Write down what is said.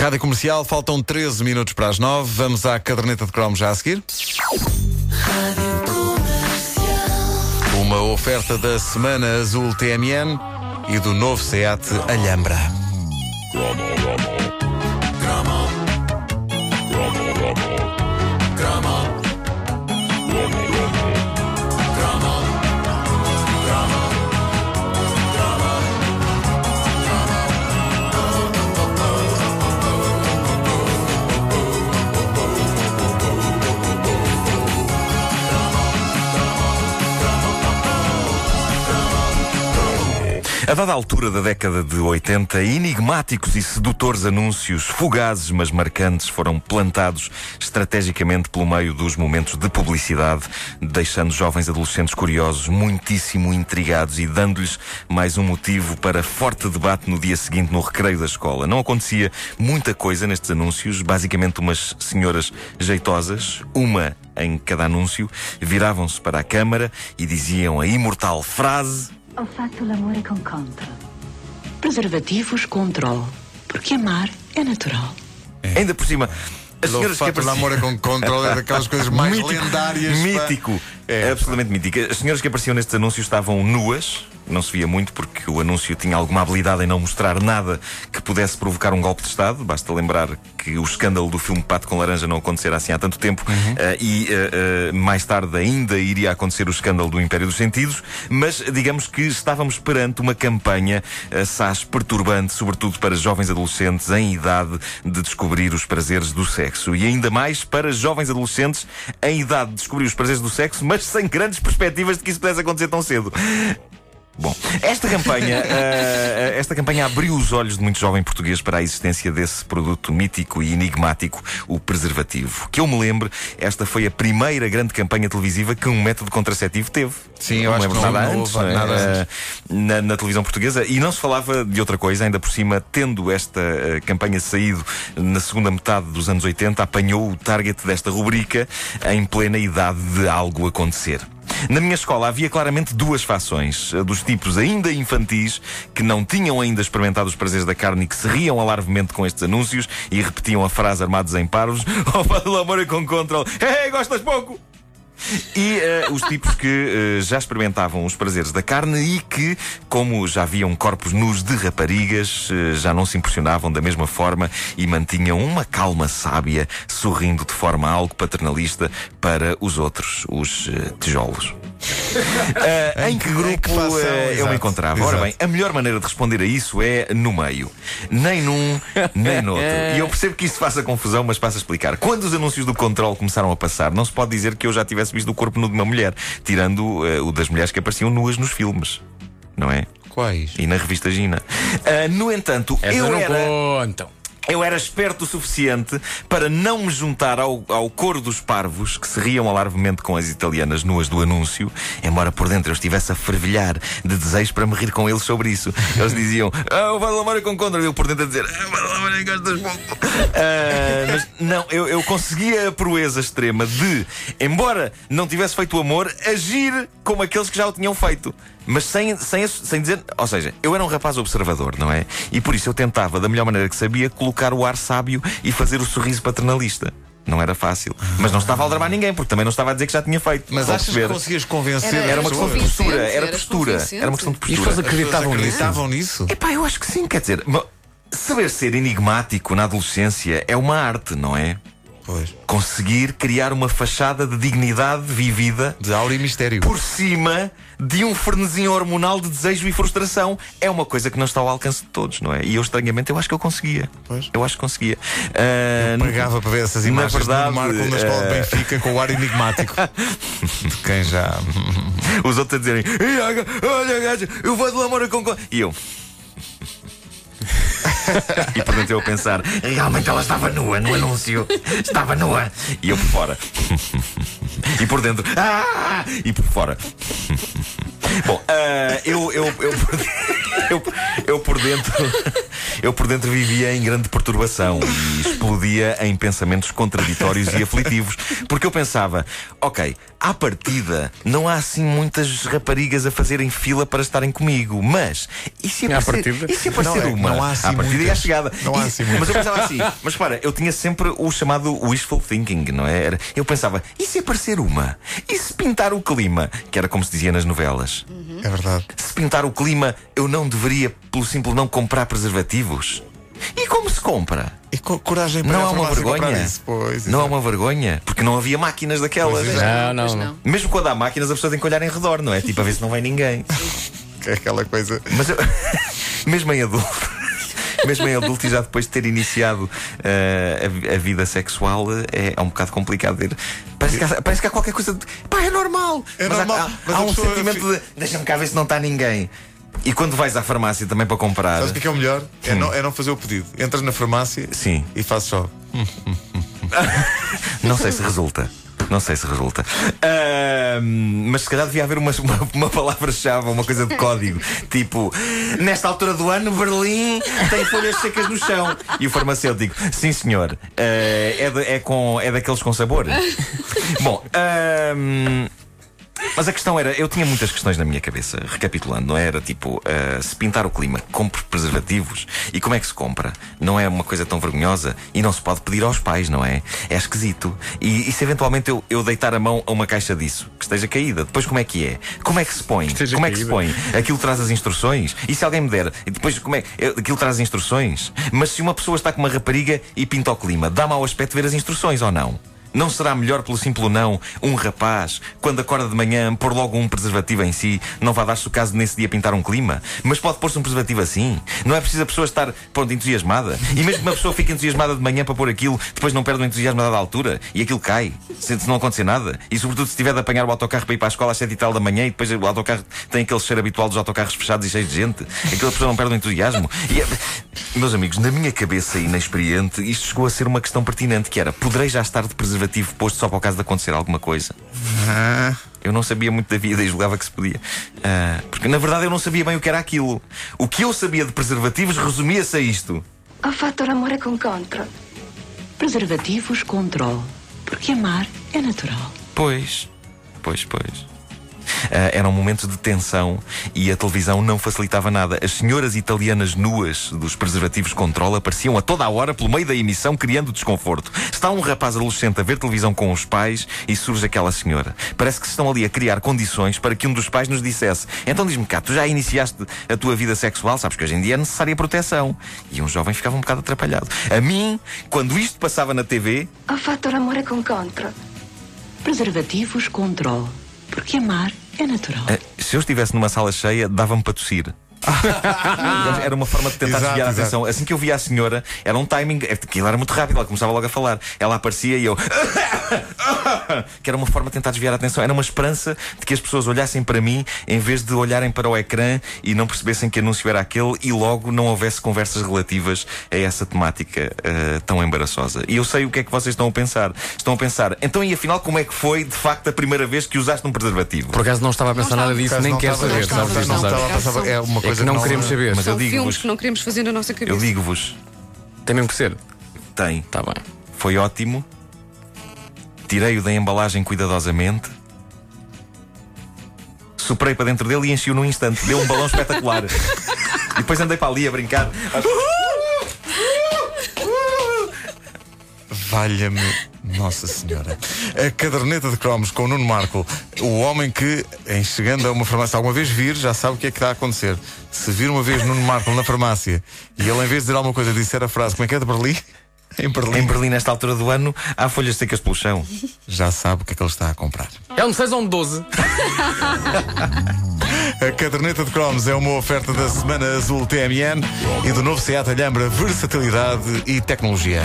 Rádio Comercial, faltam 13 minutos para as 9. Vamos à caderneta de cromos já a seguir. Uma oferta da Semana Azul TMN e do novo SEAT Alhambra. A dada altura da década de 80, enigmáticos e sedutores anúncios, fugazes mas marcantes, foram plantados estrategicamente pelo meio dos momentos de publicidade, deixando jovens adolescentes curiosos, muitíssimo intrigados e dando-lhes mais um motivo para forte debate no dia seguinte no recreio da escola. Não acontecia muita coisa nestes anúncios, basicamente umas senhoras jeitosas, uma em cada anúncio, viravam-se para a câmara e diziam a imortal frase Ho fatto l'amore con contro. Preservativos Control. Porque amar é natural. Ainda por cima, as senhoras que apareciam... l'amore com controle é daquelas coisas mais Mítico, lendárias. Mítico. É, absolutamente mítico. As senhoras que apareciam nestes anúncios estavam nuas. Não se via muito porque o anúncio tinha alguma habilidade em não mostrar nada que pudesse provocar um golpe de Estado. Basta lembrar que o escândalo do filme Pato com Laranja não acontecera assim há tanto tempo eh, e eh, eh, mais tarde ainda iria acontecer o escândalo do Império dos Sentidos. Mas digamos que estávamos perante uma campanha assaz perturbante, sobretudo para jovens adolescentes em idade de descobrir os prazeres do sexo. E ainda mais para jovens adolescentes em idade de descobrir os prazeres do sexo, mas sem grandes perspectivas de que isso pudesse acontecer tão cedo. Bom, esta campanha, eh, esta campanha abriu os olhos de muito jovem português para a existência desse produto mítico e enigmático, o preservativo. Que eu me lembre, esta foi a primeira grande campanha televisiva que um método contraceptivo teve. Sim, eu não acho que lembro não- nada não antes, houve não é? nada Eh, antes. na, na televisão portuguesa e não se falava de outra coisa, ainda por cima, tendo esta eh, campanha saído na segunda metade dos anos 80, apanhou o target desta rubrica em plena idade de algo acontecer. Na minha escola havia claramente duas fações, a dos tipos ainda infantis que não tinham ainda experimentado os prazeres da carne e que se riam alarvemente com estes anúncios e repetiam a frase armados em parvos: Oh, pelo amor com controle, hey, gostas pouco! E eh, os tipos que eh, já experimentavam os prazeres da carne e que, como já viam corpos nus de raparigas, eh, já não se impressionavam da mesma forma e mantinham uma calma sábia, sorrindo de forma algo paternalista para os outros, os tijolos. Eh, em que Em grupo que eh, eu me encontrava? Ora exato. bem, a melhor maneira de responder a isso é no meio. Nem num, nem noutro. E eu percebo que isso faça confusão, mas passo a explicar. Quando os anúncios do controle começaram a passar, não se pode dizer que eu já tivesse visto o corpo nu de uma mulher, tirando eh, o das mulheres que apareciam nuas nos filmes. Não é? Quais? E na revista Gina. Ah, no entanto, Essa eu não era. contam. Eu era esperto o suficiente para não me juntar ao, ao coro dos parvos que se riam alarvemente com as italianas nuas do anúncio, embora por dentro eu estivesse a fervilhar de desejo para me rir com eles sobre isso. Eles diziam, ah, o Vadalamório com e eu por dentro a dizer, ah, Vadalamório gostas pouco. Ah, mas não, eu, eu conseguia a proeza extrema de, embora não tivesse feito o amor, agir como aqueles que já o tinham feito. Mas sem, sem, sem dizer. Ou seja, eu era um rapaz observador, não é? E por isso eu tentava, da melhor maneira que sabia, colocar o ar sábio e fazer o sorriso paternalista. Não era fácil. Mas não estava a aldrabar ninguém, porque também não estava a dizer que já tinha feito. Mas Estão a achas que perceber? conseguias convencer Era- Era uma questão de postura. Era eras postura. convincente. Era uma questão de E postura. as pessoas As pessoas acreditavam nisso. acreditavam nisso? Epá, eu acho que sim, quer dizer, ma- saber ser enigmático na adolescência é uma arte, não é? Pois. Conseguir criar uma fachada de dignidade vivida De aura e mistério. por cima de um frenesim hormonal de desejo e frustração. É uma coisa que não está ao alcance de todos, não é? E eu, estranhamente, eu acho que eu conseguia. Pois. Eu acho que conseguia. Ah, Pagava para ver essas na imagens verdade, do Marco na escola de eh, Benfica com o ar enigmático. de quem já. Os outros a dizerem: "Ei, aga- Olha, gaja, eu vou de lamora com. co-" E eu. e por dentro eu a pensar: Realmente ela estava nua no anúncio. Estava nua. E eu por fora. e por dentro: Ah! E por fora. Bom, ah, eu, eu, eu, por de- eu, eu por dentro eu por dentro vivia em grande perturbação e explodia em pensamentos contraditórios e aflitivos. Porque eu pensava, ok, à partida, não há assim muitas raparigas a fazerem fila para estarem comigo. Mas, e se aparecer, partida? e se aparecer Não, é uma? não há assim à partida e à muitas. chegada. Não há E- assim mas muitas. eu pensava assim, mas para, eu tinha sempre o chamado wishful thinking, não é? Eu pensava, e se aparecer uma? E se pintar o clima? Que era como se dizia nas novelas. É verdade. Se pintar o clima, eu não deveria, pelo simples não comprar preservativos? E como se compra? E co coragem para Não há uma vergonha? Isso. Pois, Não há exato. uma vergonha? Porque não havia máquinas daquelas. Pois é. Não, Pois não, não. Mesmo quando há máquinas, a pessoa tem que olhar em redor, não é? Tipo, a ver se não vem ninguém. Que é aquela coisa. Mas eu, mesmo em adulto, mesmo em adulto e já depois de ter iniciado eh, a a, vida sexual, é, é um bocado complicado ver. Parece que, há, parece que há qualquer coisa de. Pá, é normal! É mas há- normal, há, mas há a um sentimento de. Deixa-me cá ver se não está ninguém. E quando vais à farmácia também para comprar. Sabes o que é, que é o melhor? É não, é não fazer o pedido. Entras na farmácia Sim. e fazes só. Não sei se resulta. Não sei se resulta. Ahm, mas se calhar devia haver uma, uma, uma palavra-chave, uma coisa de código. Tipo, nesta altura do ano, Berlim tem folhas secas no chão. E o farmacêutico, sim senhor, eh, é, de- é, com, é daqueles com sabor. Bom, ahm, mas a questão era, eu tinha muitas questões na minha cabeça, recapitulando, não é? era tipo, ah, se pintar o clima, compre preservativos. E como é que se compra? Não é uma coisa tão vergonhosa e não se pode pedir aos pais, não é? É esquisito. E, e se eventualmente eu, eu deitar a mão a uma caixa disso, que esteja caída, depois como é que é? Como é que se põe? Esteja como é que se põe? Aquilo traz as instruções? E se alguém me der? E depois como é? Aquilo traz as instruções? Mas se uma pessoa está com uma rapariga e pinta o clima, dá mau aspecto ver as instruções ou não? Não será melhor, pelo simples não, um rapaz, quando acorda de manhã, pôr logo um preservativo em si? Não vai dar-se o caso de nesse dia pintar um clima? Mas pode pôr-se um preservativo assim? Não é preciso a pessoa estar, pronto, entusiasmada? E mesmo que uma pessoa fique entusiasmada de manhã para pôr aquilo, depois não perde o entusiasmo a dada altura e aquilo cai, se se não acontecer nada. E sobretudo se tiver de apanhar o autocarro para ir para a escola às sete e tal da manhã e depois o autocarro tem aquele cheiro habitual dos autocarros fechados e cheios de gente, aquela pessoa não perde o entusiasmo. E é- Meus amigos, na minha cabeça inexperiente, isto chegou a ser uma questão pertinente, que era, poderei já estar de preservativo posto só para o caso de acontecer alguma coisa? Ah, Eu não sabia muito da vida e julgava que se podia. Ah, porque na verdade eu não sabia bem o que era aquilo. O que eu sabia de preservativos resumia-se a isto. Ho fatto l'amore con Control. Preservativos control. Porque amar é natural. Pois, pois, pois. Ah, eram momentos de tensão e a televisão não facilitava nada. As senhoras italianas nuas dos preservativos controle apareciam a toda a hora pelo meio da emissão, criando desconforto. Está um rapaz adolescente a ver televisão com os pais e surge aquela senhora. Parece que se estão ali a criar condições para que um dos pais nos dissesse: Então diz-me cá, tu já iniciaste a tua vida sexual? Sabes que hoje em dia é necessária proteção. E um jovem ficava um bocado atrapalhado. A mim, quando isto passava na TV, Ho fatto l'amore con Control. Preservativos control. Porque amar é natural. Eh, Se eu estivesse numa sala cheia, dava-me para tossir. Era uma forma de tentar Exato, desviar a exato. atenção. Assim que eu via a senhora, era um timing, é, aquilo era muito rápido, ela começava logo a falar. Ela aparecia e eu. que era uma forma de tentar desviar a atenção. Era uma esperança de que as pessoas olhassem para mim em vez de olharem para o ecrã e não percebessem que anúncio era aquele e logo não houvesse conversas relativas a essa temática eh, tão embaraçosa. E eu sei o que é que vocês estão a pensar. Estão a pensar, então e afinal como é que foi de facto a primeira vez que usaste um preservativo? Por acaso não estava a pensar nada disso, nem quero saber. não estava- não estava É uma É coisa que não queremos saber. Mas eu São filmes digo-vos, que não queremos fazer na nossa cabeça. eu digo-vos, Tem mesmo que ser. tem. Está bem. Foi ótimo. Tirei-o da embalagem cuidadosamente. Soprei para dentro dele e enchi-o num instante. Deu um balão espetacular. e depois andei para ali a brincar. Valha-me Nossa Senhora. A caderneta de cromos com o Nuno Marco, o homem que, em chegando a uma farmácia, alguma vez vir, já sabe o que é que está a acontecer. Se vir uma vez Nuno Marco na farmácia e ele, em vez de dizer alguma coisa, disser a frase, como é que é de Berlim? Em Berlim, Em Berlim, nesta altura do ano, há folhas secas pelo chão. já sabe o que é que ele está a comprar. É um 6 ou um 12. A caderneta de cromos é uma oferta da Semana Azul TMN e do novo Seat Alhambra Versatilidade e Tecnologia.